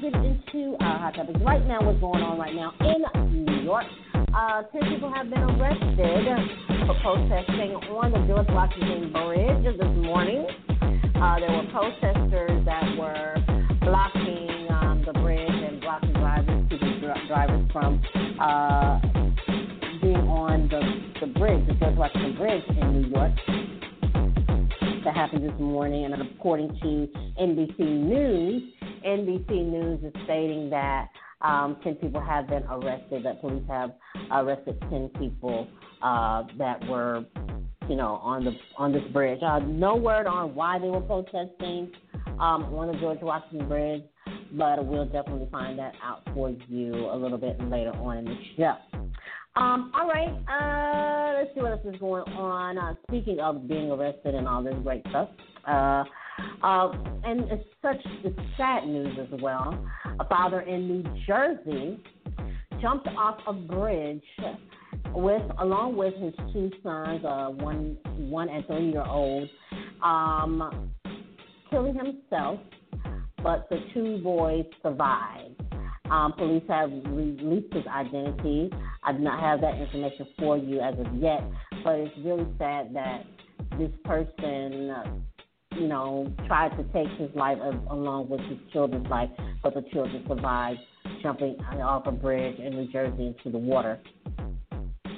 Get into our hot topics. Right now, what's going on right now in New York? Uh, ten people have been arrested for protesting on the George Washington Bridge this morning. Uh, there were protesters that were blocking um, the bridge and blocking drivers, keeping dri- drivers from uh, being on the, the bridge, the George Washington Bridge in New York that happened this morning, and according to NBC News, NBC News is stating that um, 10 people have been arrested, that police have arrested 10 people uh, that were, you know, on the on this bridge. Uh, no word on why they were protesting um, on the George Washington Bridge, but we'll definitely find that out for you a little bit later on in the show. Um, all right, uh, let's see what else is going on. Uh, speaking of being arrested and all this great stuff, uh, uh, and it's such sad news as well. A father in New Jersey jumped off a bridge with, along with his two sons, uh, one one and three year old, um, killing himself, but the two boys survived. Um, police have released his identity. I do not have that information for you as of yet, but it's really sad that this person, you know, tried to take his life along with his children's life, but the children survived jumping off a bridge in New Jersey into the water.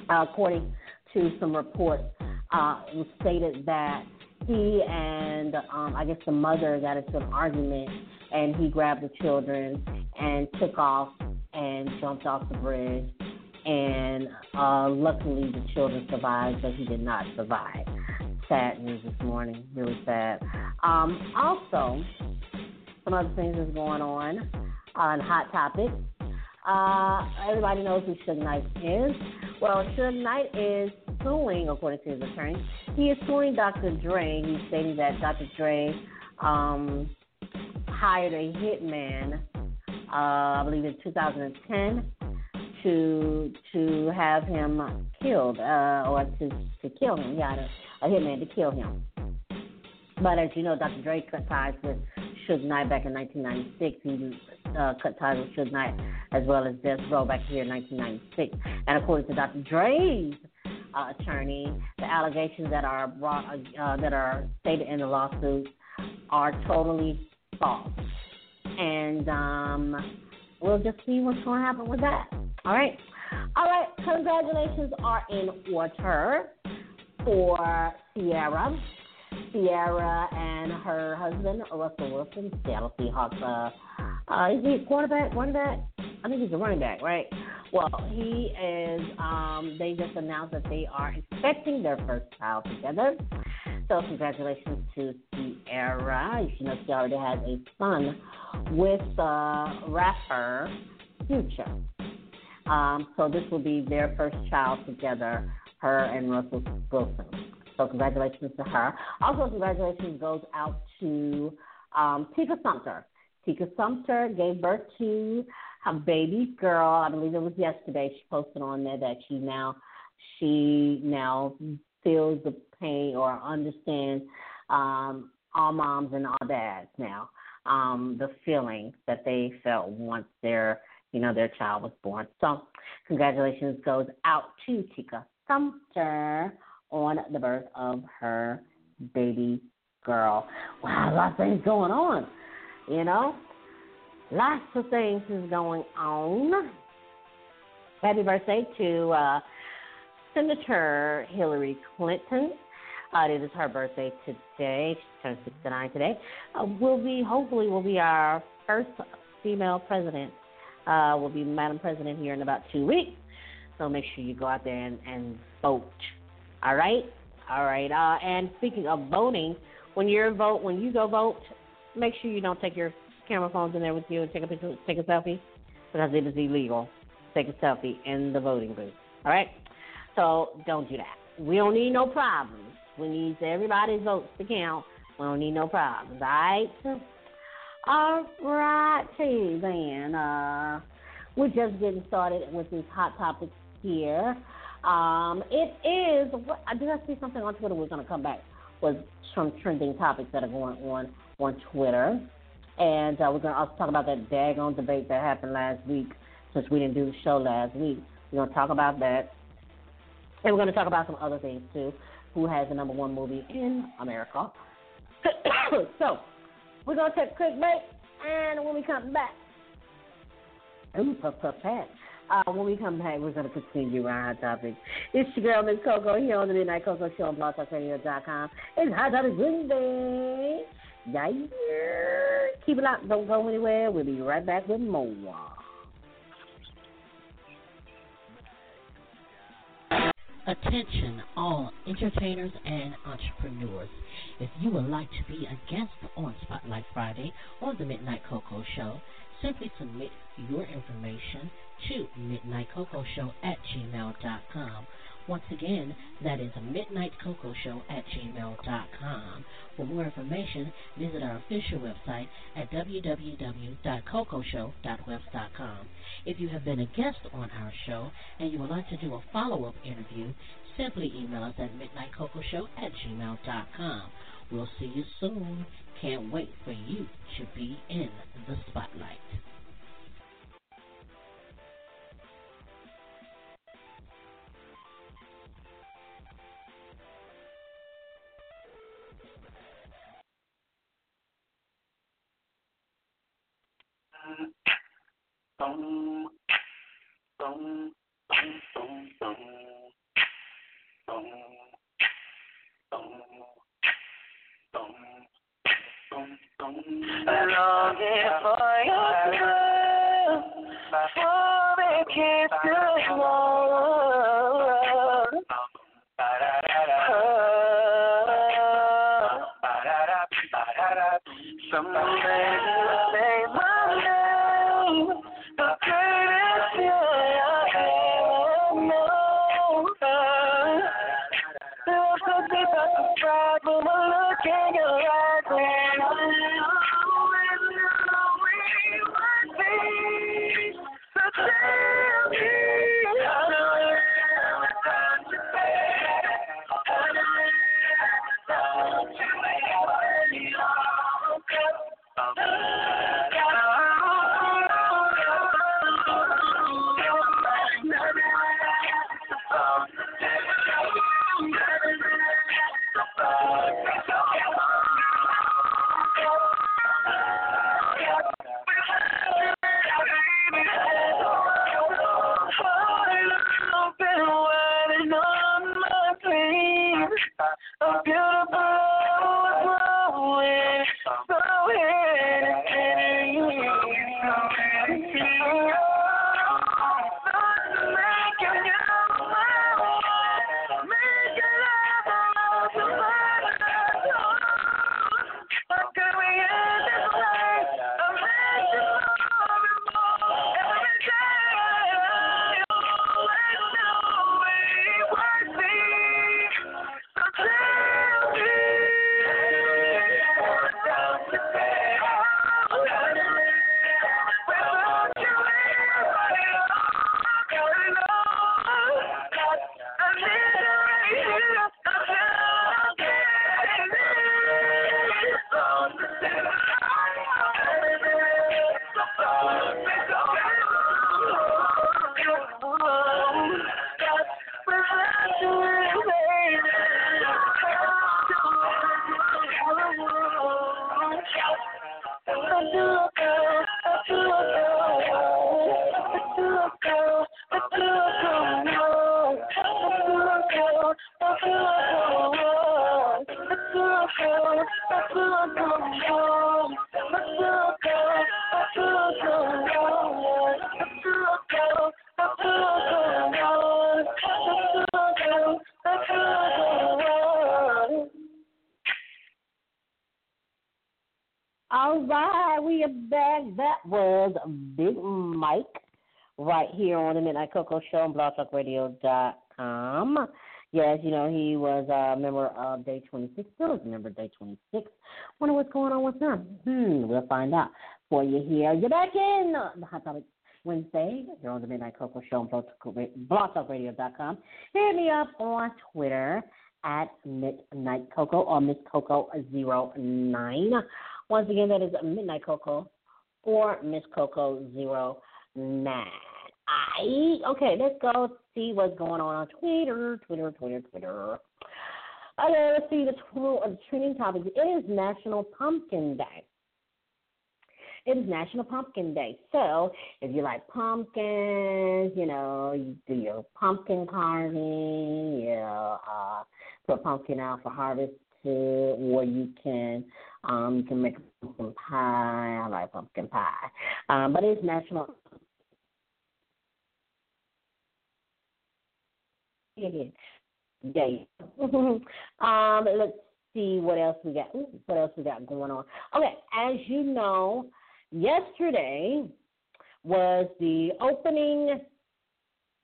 Uh, according to some reports, uh, it was stated that he and um, I guess the mother got into an argument, and he grabbed the children and took off and jumped off the bridge. And uh, luckily, the children survived, but he did not survive. Sad news this morning, really sad. Um, also, some other things that's going on on Hot Topics. Uh, everybody knows who Suge Knight is. Well, Suge Knight is suing, according to his attorney, he is suing Dr. Dre. He's stating that Dr. Dre um, hired a hitman, uh, I believe in 2010, to to have him killed uh, or to to kill him. Had a, hitman to kill him. But as you know, Dr. Dre cut ties with Suge Knight back in 1996. He uh, cut ties with Suge Knight as well as Death Row back here in 1996. And according to Dr. Dre's uh, attorney, the allegations that are brought uh, that are stated in the lawsuit are totally false. And um, we'll just see what's going to happen with that. All right. All right. Congratulations are in order for Ciara. Ciara and her husband, Russell Wilson, Seattle Seahawks. Uh, uh, is he a quarterback? Running back? I think he's a running back, right? Well, he is. Um, they just announced that they are expecting their first child together. So congratulations to Ciara. You know she already has a son with uh, rapper Future. Um, so this will be their first child together, her and Russell Wilson. So congratulations to her. Also, congratulations goes out to um, Tika Sumpter. Tika Sumpter gave birth to a baby girl. I believe it was yesterday. She posted on there that she now she now feels the pain or understands um, all moms and all dads now um, the feeling that they felt once their you know their child was born. So congratulations goes out to Tika Sumpter on the birth of her baby girl. Wow, a lot of things going on, you know. Lots of things is going on. Happy birthday to uh, Senator Hillary Clinton. Uh, it is her birthday today. She turned 69 today. Uh, will be hopefully will be our first female president. Uh, will be Madam President here in about two weeks. So make sure you go out there and, and vote. All right, all right. Uh, and speaking of voting, when you're vote, when you go vote, make sure you don't take your camera phones in there with you and take a picture, take a selfie, because it is illegal. Take a selfie in the voting booth. All right. So don't do that. We don't need no problems. We need everybody's votes to count. We don't need no problems. All right. All righty then. Uh, we're just getting started with these hot topics here. Um, it is. What, did I see something on Twitter? We're going to come back with some trending topics that are going on on Twitter, and uh, we're going to also talk about that daggone debate that happened last week. Since we didn't do the show last week, we're going to talk about that, and we're going to talk about some other things too. Who has the number one movie in America? so we're going to take a quick break, and when we come back, ooh, puff, puff, pat. Uh, when we come back, we're going to continue our hot topic. It's your girl, Miss Coco, here on the Midnight Coco Show on blogtalkradio.com. It's Hot Topic Wednesday. Yeah. Keep it locked. Don't go anywhere. We'll be right back with more. Attention, all entertainers and entrepreneurs. If you would like to be a guest on Spotlight Friday or the Midnight Coco Show, simply submit your information to midnightcocoshow at gmail.com. Once again, that is midnightcocoshow at gmail.com. For more information, visit our official website at www.cocoshow.webs.com. If you have been a guest on our show and you would like to do a follow-up interview, simply email us at midnightcocoshow at gmail.com. We'll see you soon. Can't wait for you to be in the spotlight boom, boom, boom. Longing for your love, for the kiss Hallelujah. Coco Show on blogtalkradio.com. Yes, you know, he was a member of Day 26, still is a member of Day 26. Wonder what's going on with him. Hmm, we'll find out for you here. You're back in the Hot Topic Wednesday. You're on the Midnight Coco Show on blogtalkradio.com. Hit me up on Twitter at Midnight Coco or Miss Coco09. Once again, that is Midnight Coco or Miss Coco 09. I, okay, let's go see what's going on on Twitter, Twitter, Twitter, Twitter. Okay, let's see the, the trending topics. It is National Pumpkin Day. It is National Pumpkin Day. So if you like pumpkins, you know, you do your pumpkin carving, you know, uh, put pumpkin out for harvest too, or you can um you can make pumpkin pie. I like pumpkin pie. Um, but it's National Day. um, let's see what else we got. Ooh, what else we got going on? Okay, as you know, yesterday was the opening,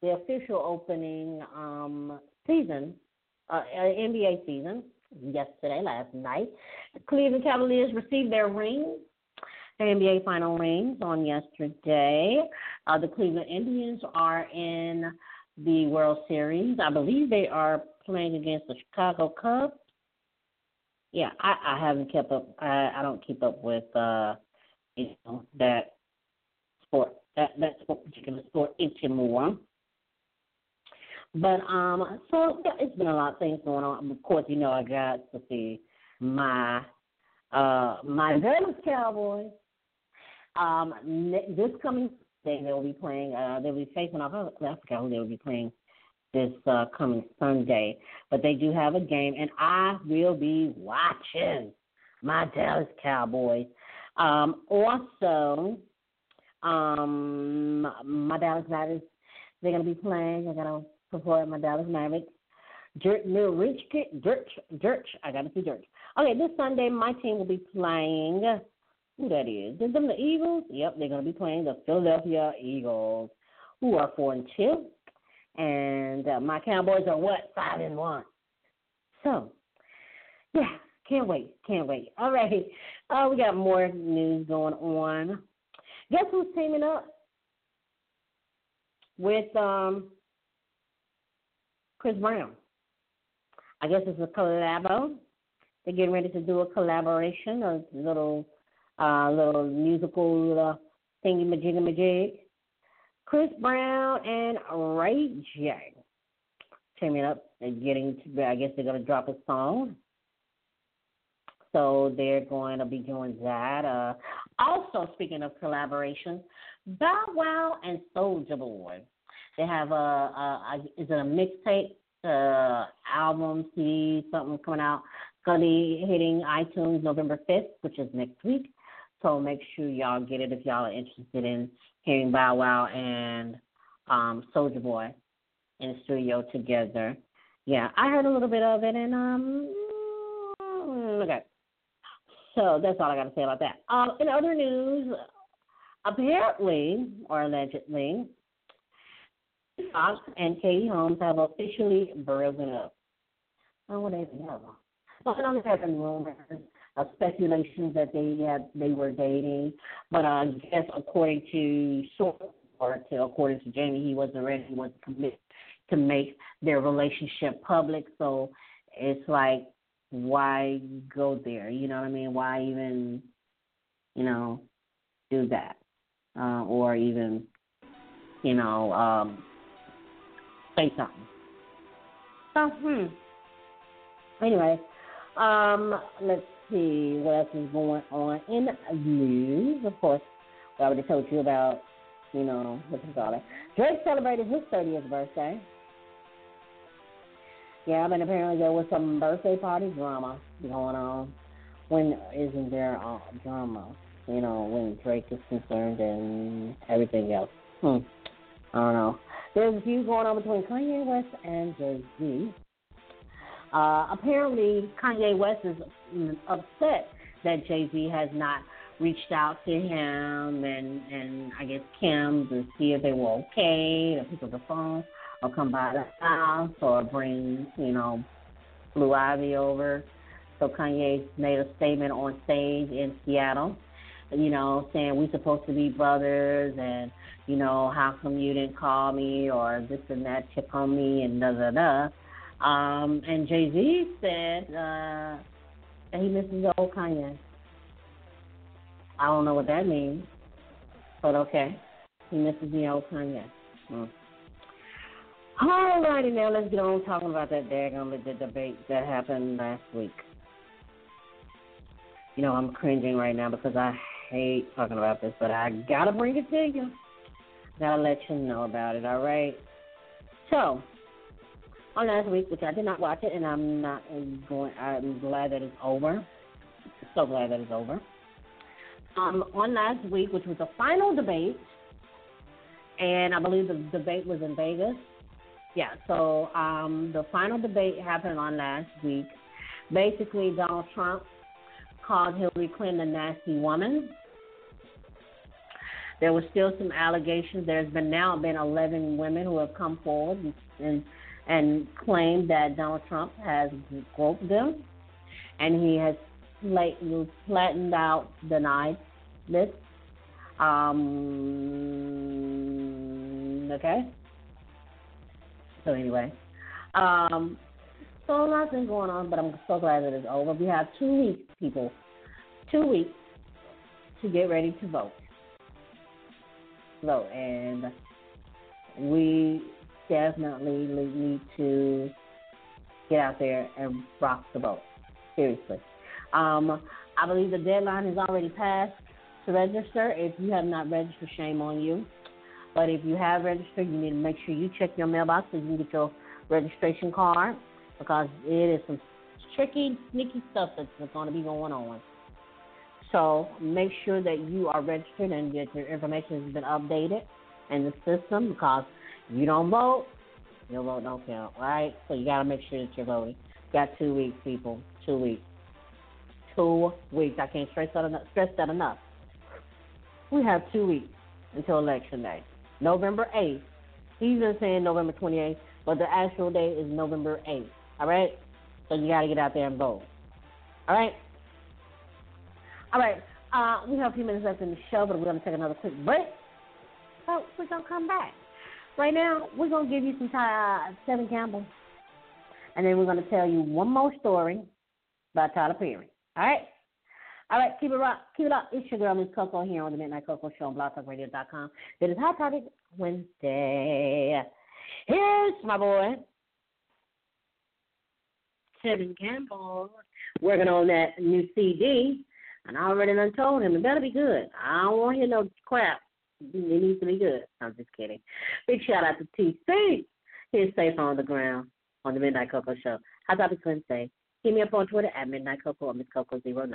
the official opening um, season, uh, NBA season. Yesterday, last night, the Cleveland Cavaliers received their rings, their NBA final rings on yesterday. Uh, the Cleveland Indians are in the World Series. I believe they are playing against the Chicago Cubs. Yeah, I, I haven't kept up. I, I don't keep up with uh, you know that sport that that sport, particular sport anymore. But um, so yeah, it's been a lot of things going on. Of course, you know I got to see my uh my Dallas Cowboys. Um, this coming day they'll be playing. Uh, they'll be facing off. I forgot who they'll be playing this uh, coming Sunday. But they do have a game, and I will be watching my Dallas Cowboys. Um, also, um, my Dallas Mavericks, they're to be playing. I got to support my Dallas Mavericks. Dirk, New Rich, Dirk, Dirk. I got to see Dirk. Okay, this Sunday, my team will be playing. Who that is? Is them the Eagles? Yep, they're going to be playing the Philadelphia Eagles, who are four and two, and uh, my Cowboys are what five and one. So, yeah, can't wait, can't wait. All right, uh, we got more news going on. Guess who's teaming up with um, Chris Brown? I guess it's a collabo. They're getting ready to do a collaboration, a little, uh, little musical uh, thingy majig. Chris Brown and Ray J teaming up and getting to. I guess they're gonna drop a song. So they're going to be doing that. Uh, also, speaking of collaborations, Bow Wow and Soulja Boy. They have a, a, a is it a mixtape, uh, album, CD, something coming out. It's gonna be hitting iTunes November fifth, which is next week. So make sure y'all get it if y'all are interested in hearing Bow Wow and um, Soulja Boy in the studio together. Yeah, I heard a little bit of it, and um, okay. So that's all I got to say about that. Um, in other news, apparently or allegedly, Foxx and Katie Holmes have officially broken up. Oh, what they have? Well, know rumors, uh, speculations that they had they were dating, but I guess according to source or to, according to Jamie, he wasn't ready. He wasn't committed to make their relationship public. So it's like, why go there? You know what I mean? Why even, you know, do that, uh, or even, you know, um, say something. So, hmm. Anyway, um, let's see what else is going on in news. Of course, we already told you about you know, what you call it. Drake celebrated his 30th birthday. Yeah, but apparently there was some birthday party drama going on. When isn't there uh, drama? You know, when Drake is concerned and everything else. Hmm. I don't know. There's a feud going on between Kanye West and Jay Z. Uh, apparently, Kanye West is upset that Jay Z has not reached out to him and and I guess Kim to see if they were okay, to pick up the phone or come by the house or bring you know Blue Ivy over. So Kanye made a statement on stage in Seattle, you know, saying we supposed to be brothers and you know how come you didn't call me or this and that check on me and da da da. Um, and Jay Z said uh, that he misses the old Kanye. I don't know what that means, but okay. He misses the old Kanye. Hmm. All righty, now let's get on talking about that daggone the debate that happened last week. You know, I'm cringing right now because I hate talking about this, but I gotta bring it to you. Gotta let you know about it, all right? So, on last week, which I did not watch it, and I'm not going. I'm glad that it's over. So glad that it's over. Um, on last week, which was the final debate, and I believe the debate was in Vegas. Yeah, so um, the final debate happened on last week. Basically, Donald Trump called Hillary Clinton a nasty woman. There were still some allegations. There's been now been 11 women who have come forward and, and and claimed that Donald Trump has groped them, and he has flattened out, denied this. Um, okay. So anyway, um, so a lot's been going on, but I'm so glad that it's over. We have two weeks, people, two weeks to get ready to vote. Vote, and definitely need to get out there and rock the boat. Seriously. Um, I believe the deadline has already passed to register. If you have not registered, shame on you. But if you have registered, you need to make sure you check your mailbox so you can get your registration card because it is some tricky, sneaky stuff that's going to be going on. So make sure that you are registered and that your information has been updated in the system because you don't vote, your vote don't count, right? So you got to make sure that you're voting. Got two weeks, people. Two weeks. Two weeks. I can't stress that enough. Stress that enough. We have two weeks until election day, November 8th. He's been saying November 28th, but the actual date is November 8th. All right. So you got to get out there and vote. All right. All right. Uh, we have a few minutes left in the show, but we're to take another quick break. So we're to come back. Right now, we're going to give you some uh, Tevin Campbell. And then we're going to tell you one more story about Tyler Perry. All right? All right, keep it rock, keep it up. It's your girl, Miss Coco, here on the Midnight Coco Show on BlogTalkRadio.com. It is Hot Topic Wednesday. Here's my boy, Tevin Campbell, working on that new CD. And I already done told him it better be good. I don't want to hear no crap. It needs to be good. I'm just kidding. Big shout out to TC. He's safe on the ground on the Midnight Coco Show. Hot Topic Wednesday. Hit me up on Twitter at Midnight Coco or Miss Coco09.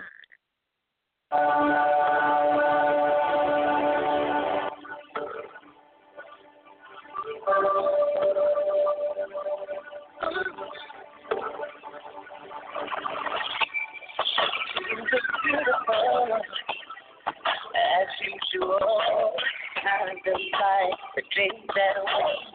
Day that we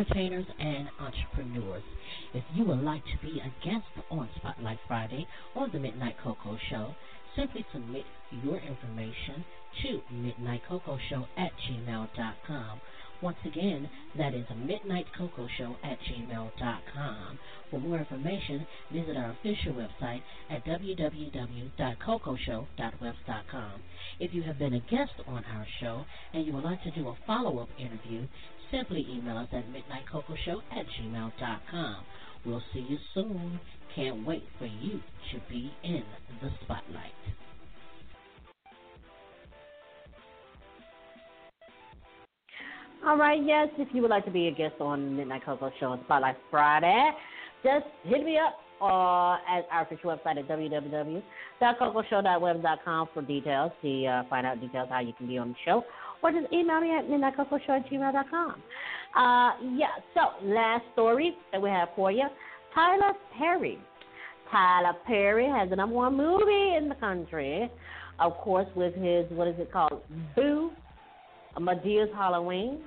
entertainers and entrepreneurs. If you would like to be a guest on Spotlight Friday or the Midnight Coco Show, simply submit your information to midnightcocoshow at gmail.com. Once again, that is midnightcocoshow at gmail.com. For more information, visit our official website at www.cocoshow.webs.com. If you have been a guest on our show and you would like to do a follow-up interview, simply email us at midnightcocoshow at gmail.com. We'll see you soon. Can't wait for you to be in the spotlight. All right, yes, if you would like to be a guest on Midnight Coco Show Spotlight Friday, just hit me up uh, at our official website at www.cocoshow.web.com for details, to uh, find out details how you can be on the show, or just email me at midnightcocoshow at gmail.com. Uh, yeah, so last story that we have for you, Tyler Perry. Tyler Perry has the number one movie in the country, of course, with his, what is it called, Boo, Madea's Halloween.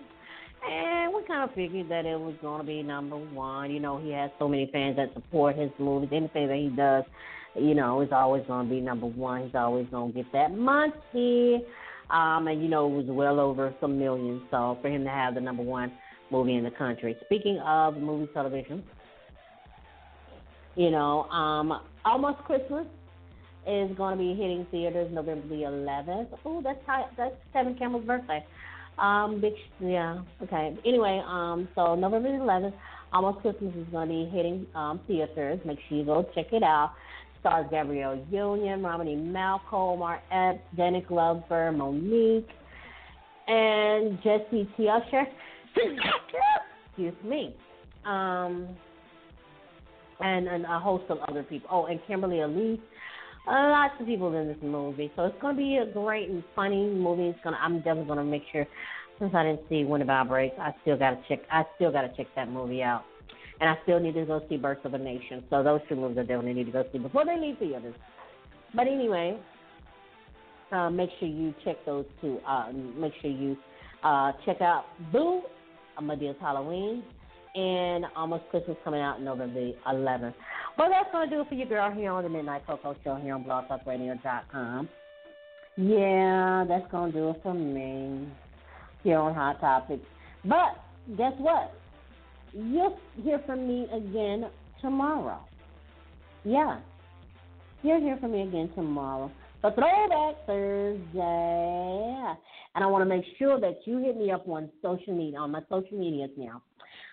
And we kind of figured that it was going to be number one. You know, he has so many fans that support his movies. Anything that he does, you know, is always going to be number one. He's always going to get that money. Um, and, you know, it was well over some millions. So for him to have the number one movie in the country. Speaking of movie television, you know, um, Almost Christmas is going to be hitting theaters November the 11th. Oh, that's high, that's Tevin Campbell's birthday. Um, big, yeah, okay. Anyway, um, so November the 11th, Almost Christmas is going to be hitting um, theaters. Make sure you go check it out. Stars Gabrielle Union, Romany Malco, Omar Epps, Danny Glover, Mo'Nique, and Jesse T. Usher. Excuse me. Um, and, and a host of other people. Oh, and Kimberly Elise. Lots of people in this movie, so it's going to be a great and funny movie. It's gonna. I'm definitely going to make sure. Since I didn't see When the Breaks, I still got to check. I still got to check that movie out, and I still need to go see Birth of a Nation. So those two movies I definitely need to go see before they leave theaters. But anyway, uh, make sure you check those two. Uh, make sure you uh, check out Boo, Madea's Halloween, and Almost Christmas coming out November the 11th. Well, that's going to do it for you, girl, here on the Midnight Coco Show here on blogtalkradio.com. Yeah, that's going to do it for me here on Hot Topics. But guess what? You'll hear from me again tomorrow. Yeah, you'll hear from me again tomorrow. For Throwback Thursday. And I want to make sure that you hit me up on social media, on my social medias now.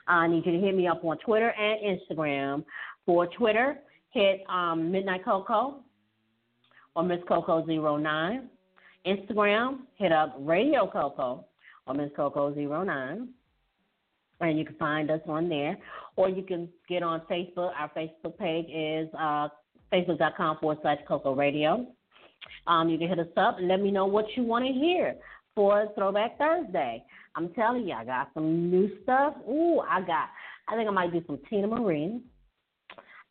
I need you to hit me up on Twitter and Instagram. For Twitter, hit um, Midnight Coco or Miss Coco09. Instagram, hit up Radio Coco or Miss Coco09. And you can find us on there. Or you can get on Facebook. Our Facebook page is uh, facebook.com forward slash Coco Radio. Um, you can hit us up and let me know what you want to hear for Throwback Thursday. I'm telling you, I got some new stuff. Ooh, I got. I think I might do some Teena Marie,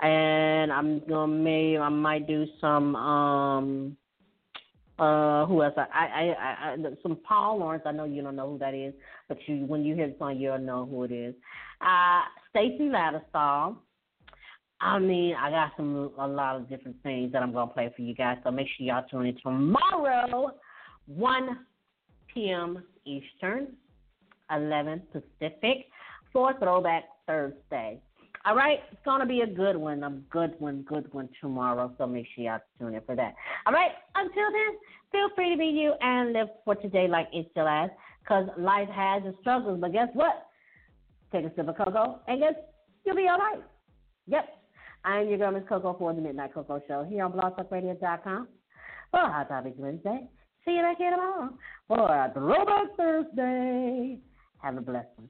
and I'm gonna maybe I might do some um uh who else? I I I, I some Paul Laurence. I know you don't know who that is, but you when you hear the song, you'll know who it is. Uh, Stacy Lattisaw. I mean, I got some a lot of different things that I'm gonna play for you guys. So make sure y'all tune in tomorrow, 1 p.m. Eastern, 11 Pacific, for Throwback Thursday. All right, it's gonna be a good one, a good one, good one tomorrow. So make sure y'all tune in for that. All right, until then, feel free to be you and live for today like it's your last, cause life has its struggles. But guess what? Take a sip of cocoa, and guess you'll be all right. Yep. I'm your girl, Miss Coco, for the Midnight Coco Show here on blogtalkradio.com for Hot Topics Wednesday. See you back here tomorrow for Throwback Thursday. Have a blessed one.